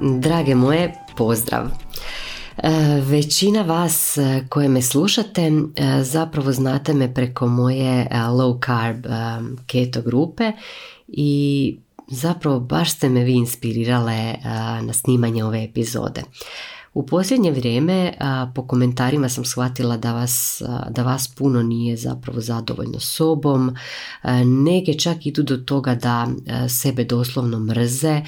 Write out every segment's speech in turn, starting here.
Drage moje, pozdrav! E, većina vas e, koje me slušate e, zapravo znate me preko moje low carb keto grupe i zapravo baš ste me vi inspirirale na snimanje ove epizode. U posljednje vrijeme po komentarima sam shvatila da vas, da vas puno nije zapravo zadovoljno sobom. Neke čak idu do toga da sebe doslovno mrze.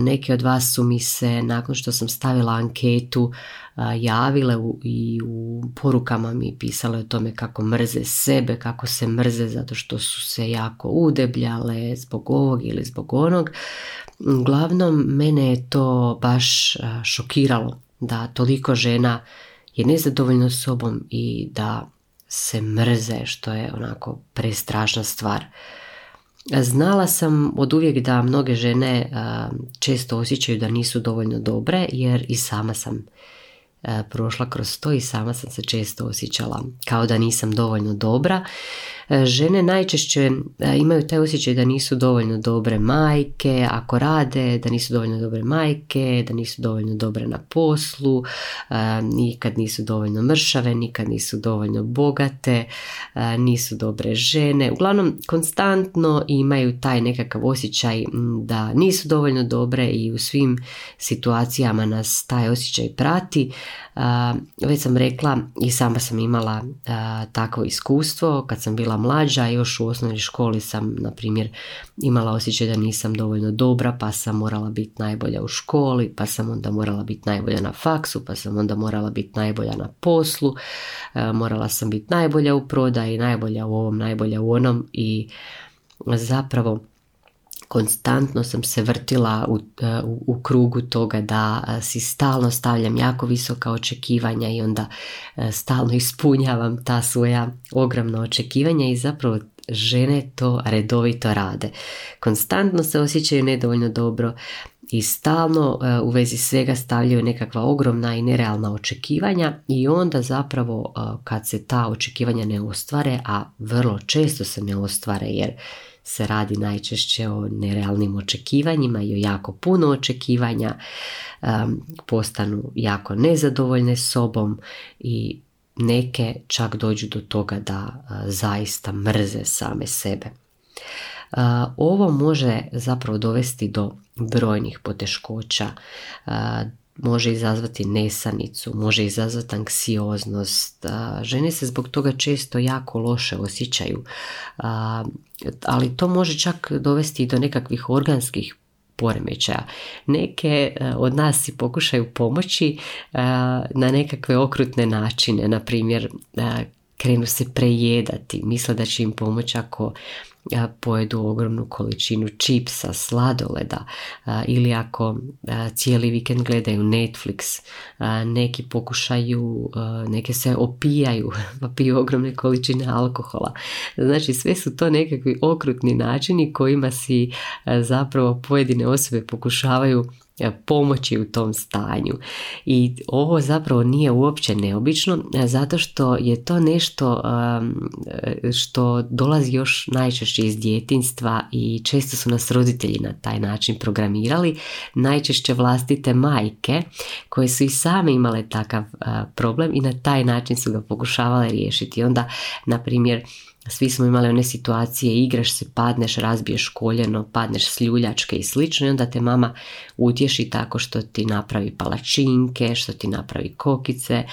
Neke od vas su mi se nakon što sam stavila anketu javile i u porukama mi pisale o tome kako mrze sebe, kako se mrze zato što su se jako udebljale zbog ovog ili zbog onog. Uglavnom, mene je to baš šokiralo da toliko žena je nezadovoljno sobom i da se mrze, što je onako prestrašna stvar. Znala sam od uvijek da mnoge žene često osjećaju da nisu dovoljno dobre jer i sama sam prošla kroz to i sama sam se često osjećala kao da nisam dovoljno dobra E, žene najčešće e, imaju taj osjećaj da nisu dovoljno dobre majke, ako rade, da nisu dovoljno dobre majke, da nisu dovoljno dobre na poslu, e, nikad nisu dovoljno mršave, nikad nisu dovoljno bogate, nisu dobre žene. Uglavnom, konstantno imaju taj nekakav osjećaj da nisu dovoljno dobre i u svim situacijama nas taj osjećaj prati. Već sam rekla i sama sam imala takvo iskustvo. Kad sam bila mlađa, još u osnovnoj školi sam, na primjer, imala osjećaj da nisam dovoljno dobra, pa sam morala biti najbolja u školi, pa sam onda morala biti najbolja na faksu, pa sam onda morala biti najbolja na poslu, morala sam biti najbolja u prodaji, najbolja u ovom, najbolja u onom i zapravo konstantno sam se vrtila u, e, u, u, krugu toga da e, si stalno stavljam jako visoka očekivanja i onda e, stalno ispunjavam ta svoja ogromna očekivanja i zapravo žene to redovito rade. Konstantno se osjećaju nedovoljno dobro i stalno u vezi svega stavljaju nekakva ogromna i nerealna očekivanja i onda zapravo kad se ta očekivanja ne ostvare, a vrlo često se ne ostvare jer se radi najčešće o nerealnim očekivanjima i o jako puno očekivanja, postanu jako nezadovoljne sobom i neke čak dođu do toga da zaista mrze same sebe. Ovo može zapravo dovesti do brojnih poteškoća, može izazvati nesanicu, može izazvati anksioznost. Žene se zbog toga često jako loše osjećaju, ali to može čak dovesti do nekakvih organskih poremećaja. Neke od nas si pokušaju pomoći na nekakve okrutne načine, na primjer krenu se prejedati, misle da će im pomoći ako pojedu ogromnu količinu čipsa, sladoleda ili ako cijeli vikend gledaju Netflix, neki pokušaju, neke se opijaju pa piju ogromne količine alkohola. Znači sve su to nekakvi okrutni načini kojima si zapravo pojedine osobe pokušavaju pomoći u tom stanju. I ovo zapravo nije uopće neobično e, zato što je to nešto e, što dolazi još najčešće iz djetinstva i često su nas roditelji na taj način programirali, najčešće vlastite majke koje su i same imale takav problem i na taj način su ga pokušavale riješiti. Onda, na primjer, svi smo imali one situacije, igraš se, padneš, razbiješ koljeno, padneš s ljuljačke i slično i onda te mama utješi tako što ti napravi palačinke, što ti napravi kokice,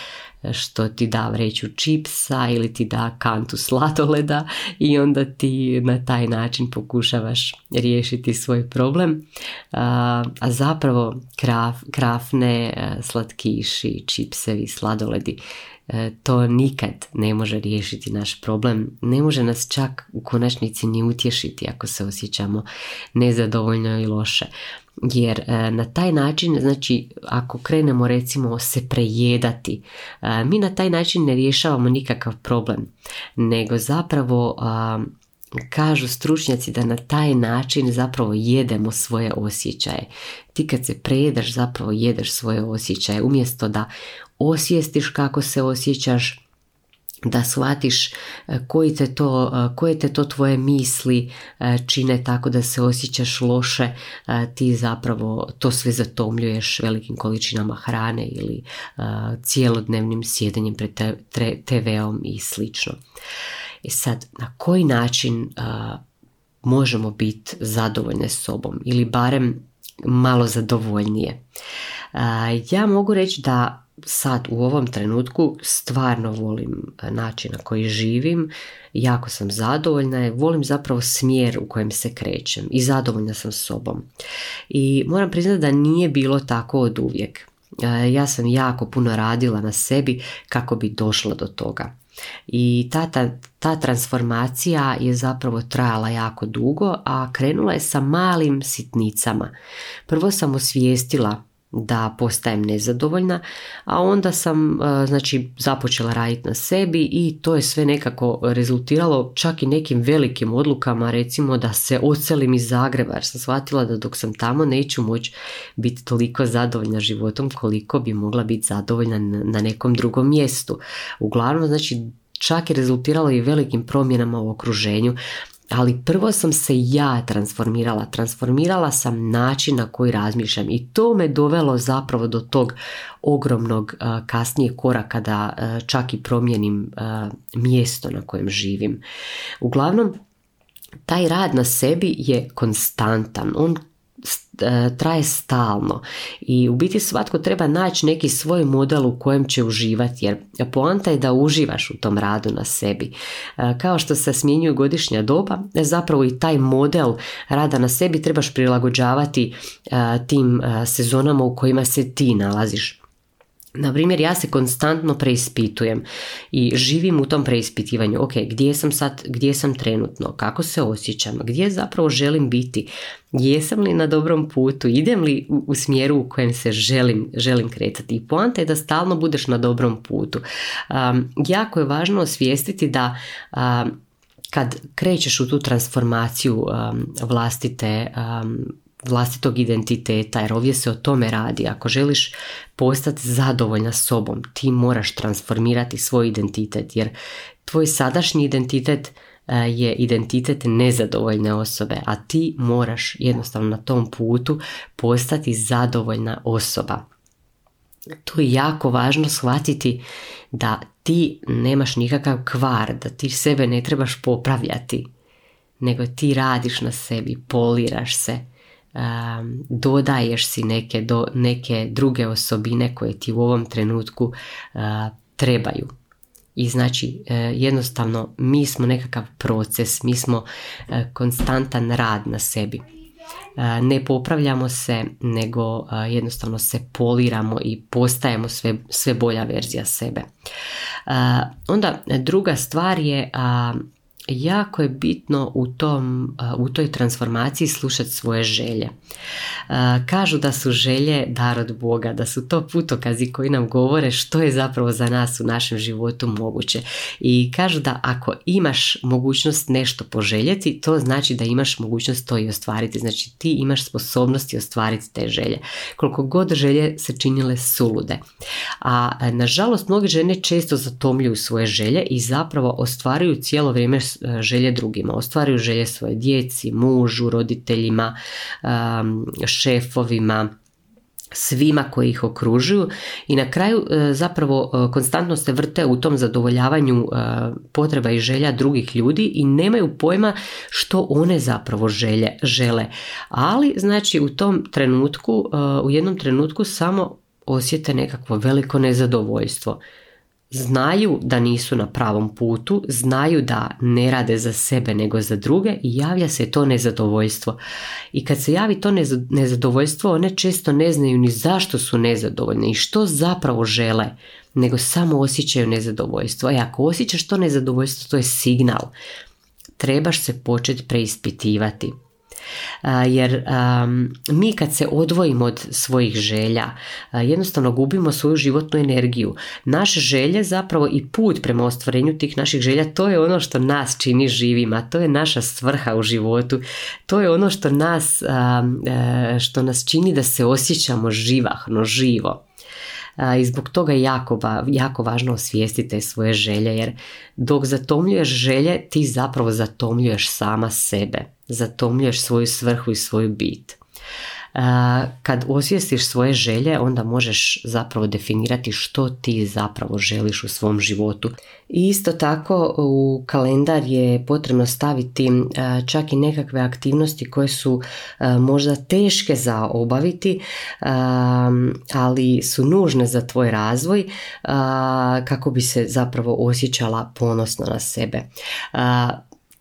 što ti da vreću čipsa ili ti da kantu sladoleda i onda ti na taj način pokušavaš riješiti svoj problem. A, zapravo kraf, krafne, slatkiši, čipsevi, sladoledi e, to nikad ne može riješiti naš problem, ne može nas čak u konačnici ni utješiti ako se osjećamo nezadovoljno i loše. Jer e, na taj način, znači ako krenemo recimo se prejedati, e, mi na taj način ne rješavamo nikakav problem, nego zapravo kažu stručnjaci da na taj način zapravo jedemo svoje osjećaje. Ti kad se prejedaš zapravo jedeš svoje osjećaje umjesto da osvijestiš kako se osjećaš, da shvatiš e, koji te to, e, koje te to tvoje misli e, čine tako da se osjećaš loše, ti zapravo to sve zatomljuješ velikim količinama hrane ili cijelodnevnim sjedenjem pred TV-om i slično. I sad, na koji način možemo biti zadovoljne sobom ili barem malo zadovoljnije? ja mogu reći da sad u ovom trenutku stvarno volim način na koji živim, jako sam zadovoljna, volim zapravo smjer u kojem se krećem i zadovoljna sam sobom. I moram priznati da nije bilo tako od uvijek. Ja sam jako puno radila na sebi kako bi došla do toga. I ta, ta, ta transformacija je zapravo trajala jako dugo, a krenula je sa malim sitnicama. Prvo sam osvijestila da postajem nezadovoljna, a onda sam e, znači započela raditi na sebi i to je sve nekako rezultiralo čak i nekim velikim odlukama, recimo da se odselim iz Zagreba jer sam shvatila da dok sam tamo neću moći biti toliko zadovoljna životom koliko bi mogla biti zadovoljna na nekom drugom mjestu. Uglavnom znači čak je rezultiralo i velikim promjenama u okruženju ali prvo sam se ja transformirala, transformirala sam način na koji razmišljam. I to me dovelo zapravo do tog ogromnog kasnijeg koraka da čak i promijenim mjesto na kojem živim. Uglavnom, taj rad na sebi je konstantan, on traje stalno i u biti svatko treba naći neki svoj model u kojem će uživati jer poanta je da uživaš u tom radu na sebi. E, kao što se smjenjuju godišnja doba, zapravo i taj model rada na sebi trebaš prilagođavati e, tim sezonama u kojima se ti nalaziš. Na primjer, ja se konstantno preispitujem i živim u tom preispitivanju. Ok, gdje sam sad, gdje sam trenutno, kako se osjećam, gdje zapravo želim biti, jesam li na dobrom putu, idem li u, smjeru u kojem se želim, želim kretati. I poanta je da stalno budeš na dobrom putu. Um, jako je važno osvijestiti da kad krećeš u tu transformaciju um, vlastite um, vlastitog identiteta, jer ovdje se o tome radi. Ako želiš postati zadovoljna sobom, ti moraš transformirati svoj identitet, jer tvoj sadašnji identitet e, je identitet nezadovoljne osobe, a ti moraš jednostavno na tom putu postati zadovoljna osoba. Tu je jako važno shvatiti da ti nemaš nikakav kvar, da ti sebe ne trebaš popravljati, nego ti radiš na sebi, poliraš se, dodaješ si neke, do, neke druge osobine koje ti u ovom trenutku trebaju. I znači e, jednostavno mi smo nekakav proces, mi smo e, konstantan rad na sebi. Ne popravljamo se, nego jednostavno se poliramo i postajemo sve, sve bolja verzija sebe. Onda druga stvar je jako je bitno u, tom, u toj transformaciji slušati svoje želje. Kažu da su želje dar od Boga, da su to putokazi koji nam govore što je zapravo za nas u našem životu moguće. I kažu da ako imaš mogućnost nešto poželjeti, to znači da imaš mogućnost to i ostvariti. Znači ti imaš sposobnosti ostvariti te želje. Koliko god želje se činile sulude. A nažalost mnoge žene često zatomljuju svoje želje i zapravo ostvaruju cijelo vrijeme E, želje drugima, ostvaruju želje svoje djeci, mužu, roditeljima, šefovima, svima koji ih okružuju i na kraju e, zapravo e, konstantno se vrte u tom zadovoljavanju potreba i želja drugih ljudi i nemaju pojma što one zapravo želje, žele. Ali znači u tom trenutku, u jednom trenutku samo osjete nekakvo veliko nezadovoljstvo znaju da nisu na pravom putu, znaju da ne rade za sebe nego za druge i javlja se to nezadovoljstvo. I kad se javi to nezadovoljstvo, one često ne znaju ni zašto su nezadovoljne i što zapravo žele, nego samo osjećaju nezadovoljstvo. I ako osjećaš to nezadovoljstvo, to je signal. Trebaš se početi preispitivati jer mi kad se odvojimo od svojih želja jednostavno gubimo svoju životnu energiju. Naše želje zapravo i put prema ostvarenju tih naših želja to je ono što nas čini živima to je naša svrha u životu. To je ono što nas što nas čini da se osjećamo živahno živo. I zbog toga je jako, jako važno osvijestiti svoje želje jer dok zatomljuješ želje ti zapravo zatomljuješ sama sebe zatomljuješ svoju svrhu i svoju bit kad osvijestiš svoje želje, onda možeš zapravo definirati što ti zapravo želiš u svom životu. I isto tako u kalendar je potrebno staviti čak i nekakve aktivnosti koje su možda teške za obaviti, ali su nužne za tvoj razvoj kako bi se zapravo osjećala ponosno na sebe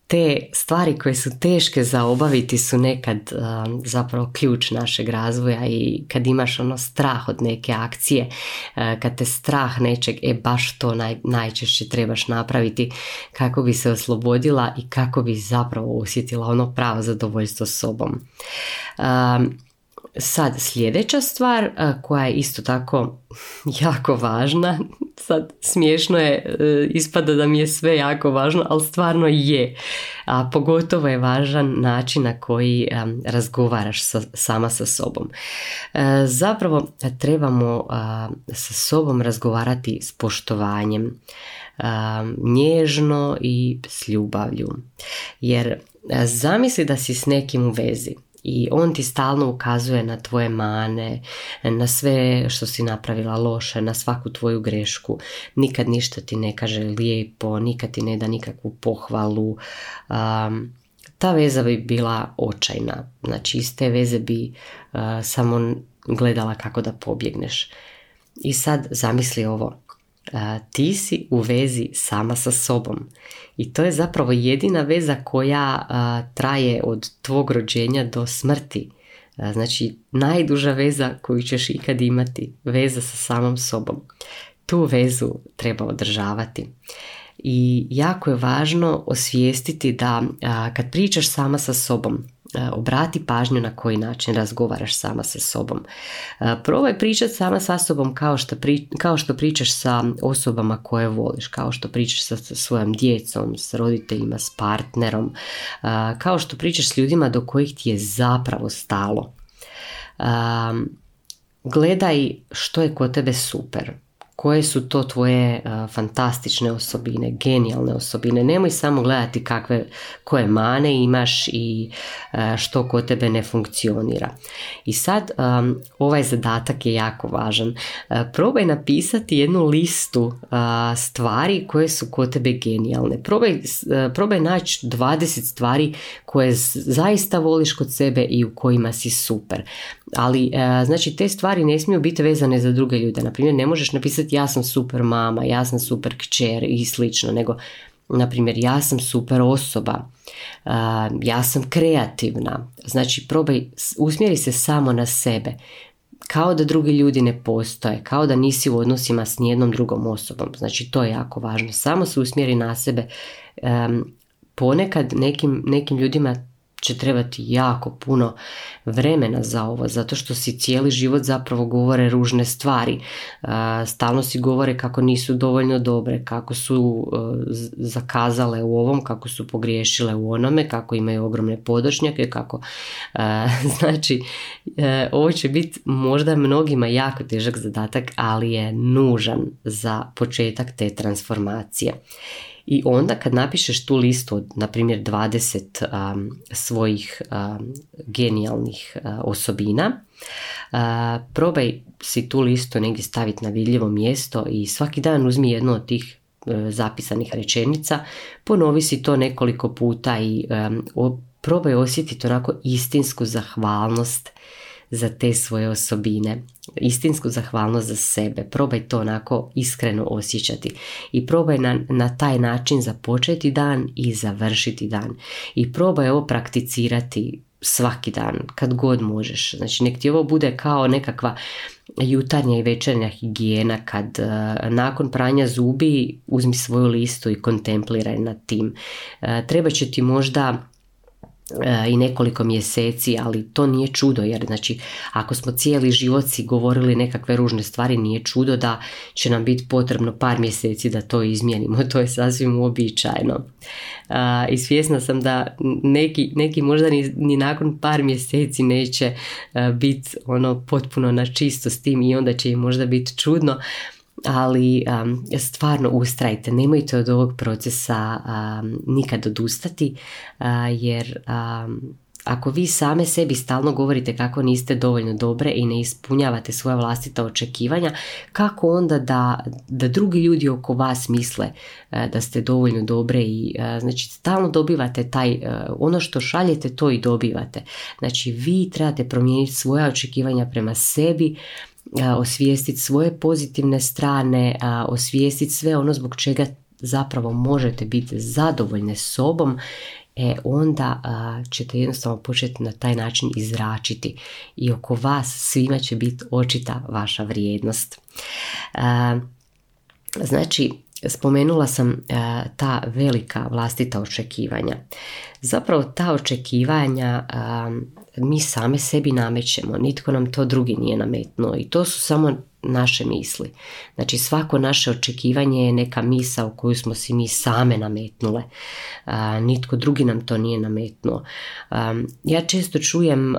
te stvari koje su teške za obaviti su nekad um, zapravo ključ našeg razvoja i kad imaš ono strah od neke akcije, uh, kad te strah nečeg, e baš to naj, najčešće trebaš napraviti kako bi se oslobodila i kako bi zapravo osjetila ono pravo zadovoljstvo sobom. Um, Sad sljedeća stvar koja je isto tako jako važna, sad smiješno je, e, ispada da mi je sve jako važno, ali stvarno je. A pogotovo je važan način na koji razgovaraš sa, sama sa sobom. E, zapravo trebamo sa sobom razgovarati s poštovanjem, nježno i s ljubavlju. Jer zamisli da si s nekim u vezi i on ti stalno ukazuje na tvoje mane, na sve što si napravila loše, na svaku tvoju grešku. Nikad ništa ti ne kaže lijepo, nikad ti ne da nikakvu pohvalu. Um, ta veza bi bila očajna. Znači iz te veze bi samo gledala kako da pobjegneš. I sad zamisli ovo ti si u vezi sama sa sobom. I to je zapravo jedina veza koja traje od tvog rođenja do smrti. Znači najduža veza koju ćeš ikad imati veza sa samom sobom. Tu vezu treba održavati. I jako je važno osvijestiti da kad pričaš sama sa sobom obrati pažnju na koji način razgovaraš sama sa sobom. E, probaj pričati sama sa sobom kao što, kao što pričaš sa osobama koje voliš, kao što pričaš sa svojom djecom, s roditeljima, s partnerom, e, kao što pričaš s ljudima do kojih ti je zapravo stalo. Gledaj što je kod tebe super, koje su to tvoje fantastične osobine, genijalne osobine. Nemoj samo gledati kakve, koje mane imaš i što kod tebe ne funkcionira. I sad ovaj zadatak je jako važan. Probaj napisati jednu listu stvari koje su kod tebe genijalne. Probaj, probaj naći 20 stvari koje zaista voliš kod sebe i u kojima si super. Ali znači te stvari ne smiju biti vezane za druge ljude. Naprimjer, ne možeš napisati ja sam super mama, ja sam super kćer i slično, nego na primjer ja sam super osoba, ja sam kreativna, znači probaj, usmjeri se samo na sebe, kao da drugi ljudi ne postoje, kao da nisi u odnosima s nijednom drugom osobom, znači to je jako važno, samo se usmjeri na sebe, ponekad nekim, nekim ljudima će trebati jako puno vremena za ovo, zato što si cijeli život zapravo govore ružne stvari. Stalno si govore kako nisu dovoljno dobre, kako su e, zakazale u ovom, kako su pogriješile u onome, kako imaju ogromne podočnjake, kako... Znači, e, ovo će biti možda mnogima jako težak zadatak, ali je nužan za početak te transformacije. I onda kad napišeš tu listu od, na primjer, 20 svojih genijalnih osobina, probaj si tu listu negdje staviti na vidljivo mjesto i svaki dan uzmi jednu od tih e, zapisanih rečenica, ponovi si to nekoliko puta i probaj osjetiti onako istinsku zahvalnost za te svoje osobine. Istinsku zahvalnost za sebe. Probaj to onako iskreno osjećati. I probaj na, na taj način započeti dan i završiti dan. I probaj ovo prakticirati svaki dan, kad god možeš. Znači nek ti ovo bude kao nekakva jutarnja i večernja higijena kad uh, nakon pranja zubi uzmi svoju listu i kontempliraj nad tim. Uh, treba će ti možda E, i nekoliko mjeseci, ali to nije čudo jer znači ako smo cijeli život si govorili nekakve ružne stvari nije čudo da će nam biti potrebno par mjeseci da to izmijenimo, to je sasvim uobičajeno. Uh, I svjesna sam da neki, neki možda ni, ni nakon par mjeseci neće uh, biti ono potpuno na čisto s tim i onda će im možda biti čudno, ali um, stvarno ustrajte, nemojte od ovog procesa um, nikad odustati uh, jer um, ako vi same sebi stalno govorite kako niste dovoljno dobre i ne ispunjavate svoja vlastita očekivanja, kako onda da, da drugi ljudi oko vas misle uh, da ste dovoljno dobre i uh, znači stalno dobivate taj, uh, ono što šaljete to i dobivate. Znači vi trebate promijeniti svoja očekivanja prema sebi, osvijestiti svoje pozitivne strane, osvijestiti sve ono zbog čega zapravo možete biti zadovoljne sobom, e onda ćete jednostavno početi na taj način izračiti i oko vas svima će biti očita vaša vrijednost. Znači, spomenula sam ta velika vlastita očekivanja. Zapravo ta očekivanja mi same sebi namećemo, nitko nam to drugi nije nametnuo i to su samo naše misli. Znači svako naše očekivanje je neka misa u koju smo si mi same nametnule. nitko drugi nam to nije nametnuo. ja često čujem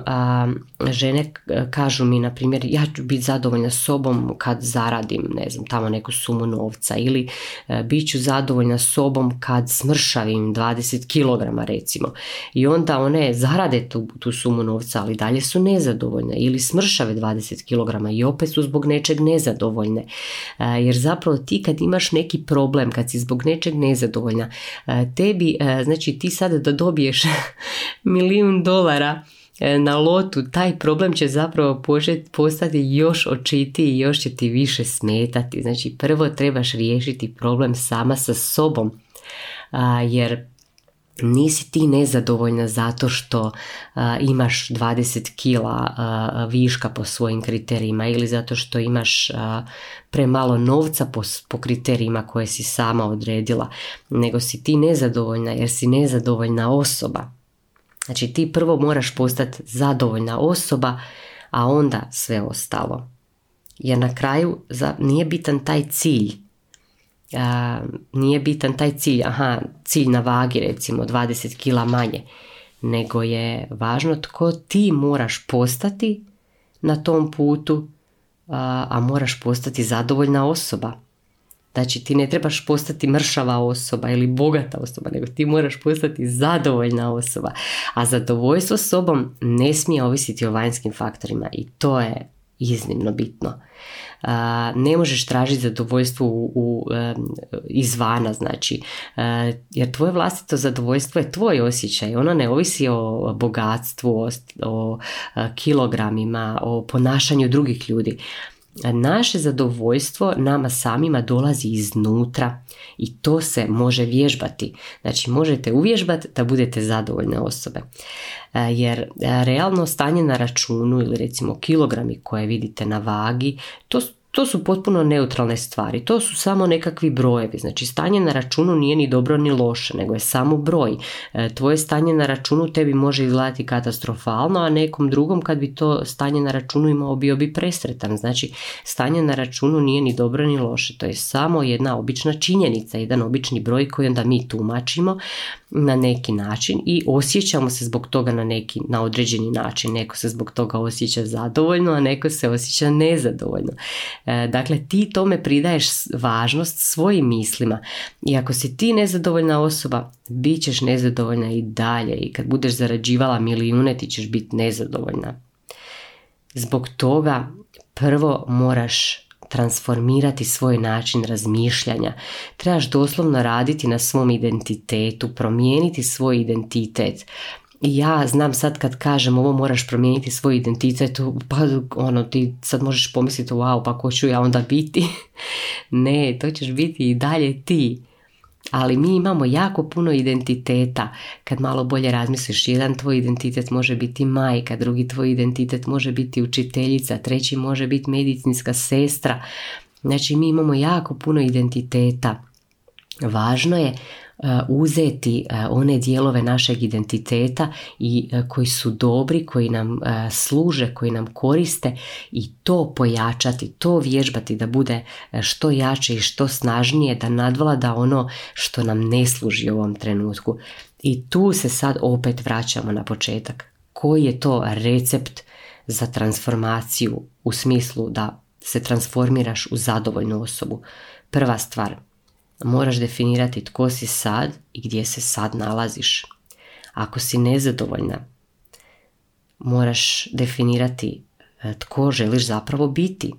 žene kažu mi na primjer ja ću biti zadovoljna sobom kad zaradim ne znam tamo neku sumu novca ili bit ću zadovoljna sobom kad smršavim 20 kg recimo. I onda one zarade tu, tu sumu novca ali dalje su nezadovoljne ili smršave 20 kg i opet su zbog nečeg nezadovoljne. E, jer zapravo ti kad imaš neki problem, kad si zbog nečeg nezadovoljna, e, tebi, e, znači ti sada da dobiješ milijun dolara na lotu, taj problem će zapravo postati još očitiji i još će ti više smetati. Znači prvo trebaš riješiti problem sama sa sobom, jer nisi ti nezadovoljna zato što imaš 20 kila viška po svojim kriterijima ili zato što imaš premalo novca po, po kriterijima koje si sama odredila, nego si ti nezadovoljna jer si nezadovoljna osoba. Znači ti prvo moraš postati zadovoljna osoba, a onda sve ostalo. Jer na kraju za, nije bitan taj cilj, a, nije bitan taj cilj, aha, cilj na vagi recimo 20 kila manje, nego je važno tko ti moraš postati na tom putu, a, a moraš postati zadovoljna osoba. Znači ti ne trebaš postati mršava osoba ili bogata osoba, nego ti moraš postati zadovoljna osoba. A zadovoljstvo sobom ne smije ovisiti o vanjskim faktorima i to je iznimno bitno ne možeš tražiti zadovoljstvo u, u, izvana, znači, jer tvoje vlastito zadovoljstvo je tvoj osjećaj, ono ne ovisi o bogatstvu, o, o kilogramima, o ponašanju drugih ljudi. Naše zadovoljstvo nama samima dolazi iznutra i to se može vježbati. Znači možete uvježbati da budete zadovoljne osobe. Jer realno stanje na računu ili recimo kilogrami koje vidite na vagi, to to su potpuno neutralne stvari, to su samo nekakvi brojevi, znači stanje na računu nije ni dobro ni loše, nego je samo broj. E, tvoje stanje na računu tebi može izgledati katastrofalno, a nekom drugom kad bi to stanje na računu imao bio bi presretan. Znači stanje na računu nije ni dobro ni loše, to je samo jedna obična činjenica, jedan obični broj koji onda mi tumačimo na neki način i osjećamo se zbog toga na neki na određeni način. Neko se zbog toga osjeća zadovoljno, a neko se osjeća nezadovoljno. E, dakle, ti tome pridaješ važnost svojim mislima i ako si ti nezadovoljna osoba, bit ćeš nezadovoljna i dalje i kad budeš zarađivala milijune ti ćeš biti nezadovoljna. Zbog toga prvo moraš transformirati svoj način razmišljanja. Trebaš doslovno raditi na svom identitetu, promijeniti svoj identitet ja znam sad kad kažem ovo moraš promijeniti svoj identitet, pa ono ti sad možeš pomisliti wow pa ko ću ja onda biti. ne, to ćeš biti i dalje ti. Ali mi imamo jako puno identiteta. Kad malo bolje razmisliš, jedan tvoj identitet može biti majka, drugi tvoj identitet može biti učiteljica, treći može biti medicinska sestra. Znači mi imamo jako puno identiteta. Važno je uzeti e, one dijelove našeg identiteta i e, koji su dobri, koji nam služe, koji nam koriste i to pojačati, to vježbati da bude što jače i što snažnije, da nadvlada ono što nam ne služi u ovom trenutku. I tu se sad opet vraćamo na početak. Koji je to recept za transformaciju u smislu da se transformiraš u zadovoljnu osobu? Prva stvar, moraš definirati tko si sad i gdje se sad nalaziš. Ako si nezadovoljna, moraš definirati e, tko želiš zapravo biti.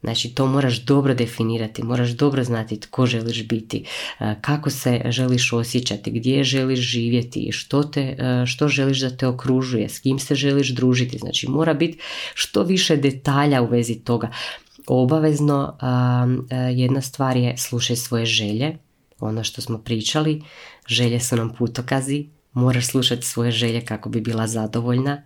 Znači to moraš dobro definirati, moraš dobro znati tko želiš biti, e, kako se želiš osjećati, gdje želiš živjeti, što, te, e, što želiš da te okružuje, s kim se želiš družiti. Znači mora biti što više detalja u vezi toga obavezno jedna stvar je slušaj svoje želje, ono što smo pričali, želje su nam putokazi, moraš slušati svoje želje kako bi bila zadovoljna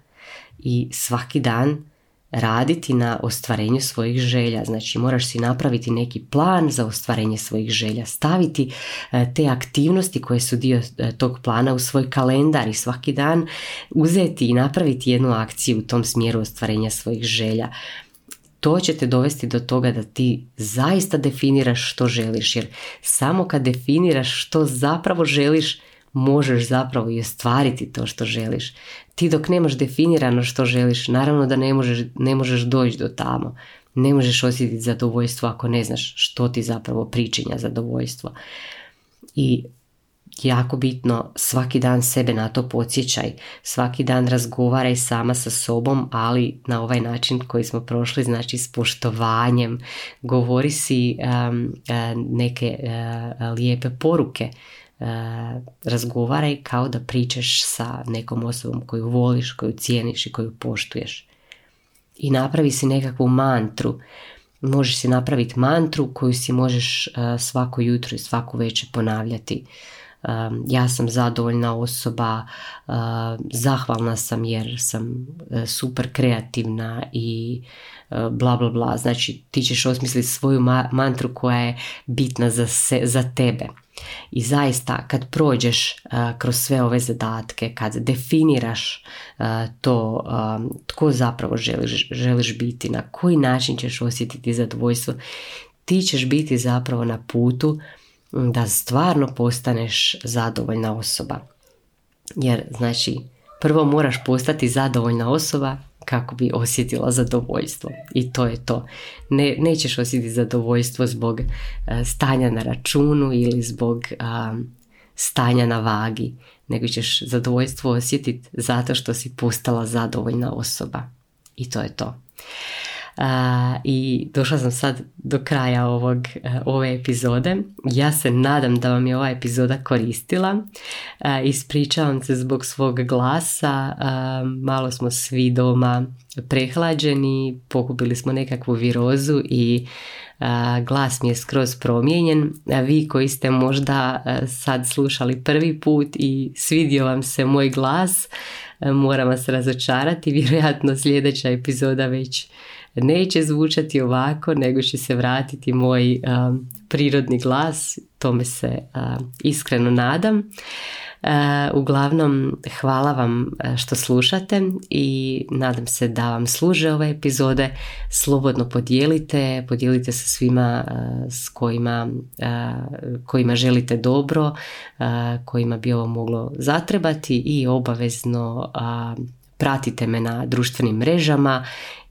i svaki dan raditi na ostvarenju svojih želja. Znači moraš si napraviti neki plan za ostvarenje svojih želja, staviti e, te aktivnosti koje su dio e, tog plana u svoj kalendar i svaki dan uzeti i napraviti jednu akciju u tom smjeru ostvarenja svojih želja to će te dovesti do toga da ti zaista definiraš što želiš jer samo kad definiraš što zapravo želiš možeš zapravo i ostvariti to što želiš. Ti dok nemaš definirano što želiš, naravno da ne možeš, ne možeš doći do tamo. Ne možeš osjetiti zadovoljstvo ako ne znaš što ti zapravo pričinja zadovoljstvo. I jako bitno svaki dan sebe na to podsjećaj, svaki dan razgovaraj sama sa sobom, ali na ovaj način koji smo prošli, znači s poštovanjem, govori si neke lijepe poruke, razgovaraj kao da pričaš sa nekom osobom koju voliš, koju cijeniš i koju poštuješ. I napravi si nekakvu mantru, možeš si napraviti mantru koju si možeš svako jutro i svaku večer ponavljati ja sam zadovoljna osoba, zahvalna sam jer sam e, super kreativna i e, bla bla bla. Znači ti ćeš osmisliti svoju mantru koja je bitna za, se, za tebe. I zaista kad prođeš e, kroz sve ove zadatke, kad definiraš to tko zapravo želiš, želiš biti, na koji način ćeš osjetiti zadovoljstvo, ti ćeš biti zapravo na putu da stvarno postaneš zadovoljna osoba. Jer znači prvo moraš postati zadovoljna osoba kako bi osjetila zadovoljstvo. I to je to. Ne, nećeš osjetiti zadovoljstvo zbog e, stanja na računu ili zbog stanja na vagi, nego ćeš zadovoljstvo osjetiti zato što si postala zadovoljna osoba. I to je to i došla sam sad do kraja ovog, e, ove epizode. Ja se nadam da vam je ova epizoda koristila. Ispričavam se zbog svog glasa. Malo smo svi doma prehlađeni, pokupili smo nekakvu virozu i glas mi je skroz promijenjen. Vi koji ste možda sad slušali prvi put i svidio vam se moj glas, moram vas razočarati. Vjerojatno sljedeća epizoda već neće zvučati ovako, nego će se vratiti moj um, prirodni glas, tome se uh, iskreno nadam. Uh, uglavnom, hvala vam uh, što slušate i nadam se da vam služe ove epizode. Slobodno podijelite, podijelite sa svima s kojima, kojima želite dobro, kojima bi ovo moglo zatrebati i obavezno pratite me na društvenim mrežama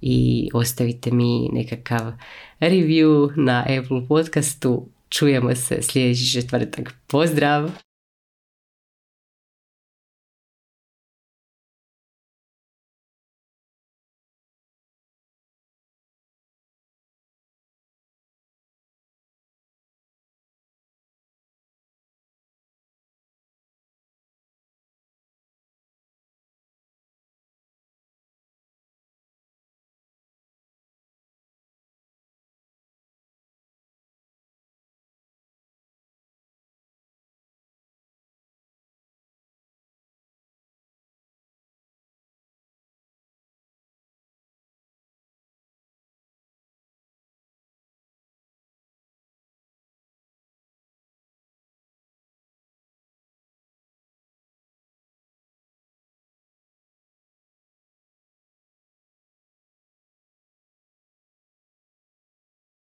i ostavite mi nekakav review na Apple podcastu. Čujemo se sljedeći četvrtak. Pozdrav!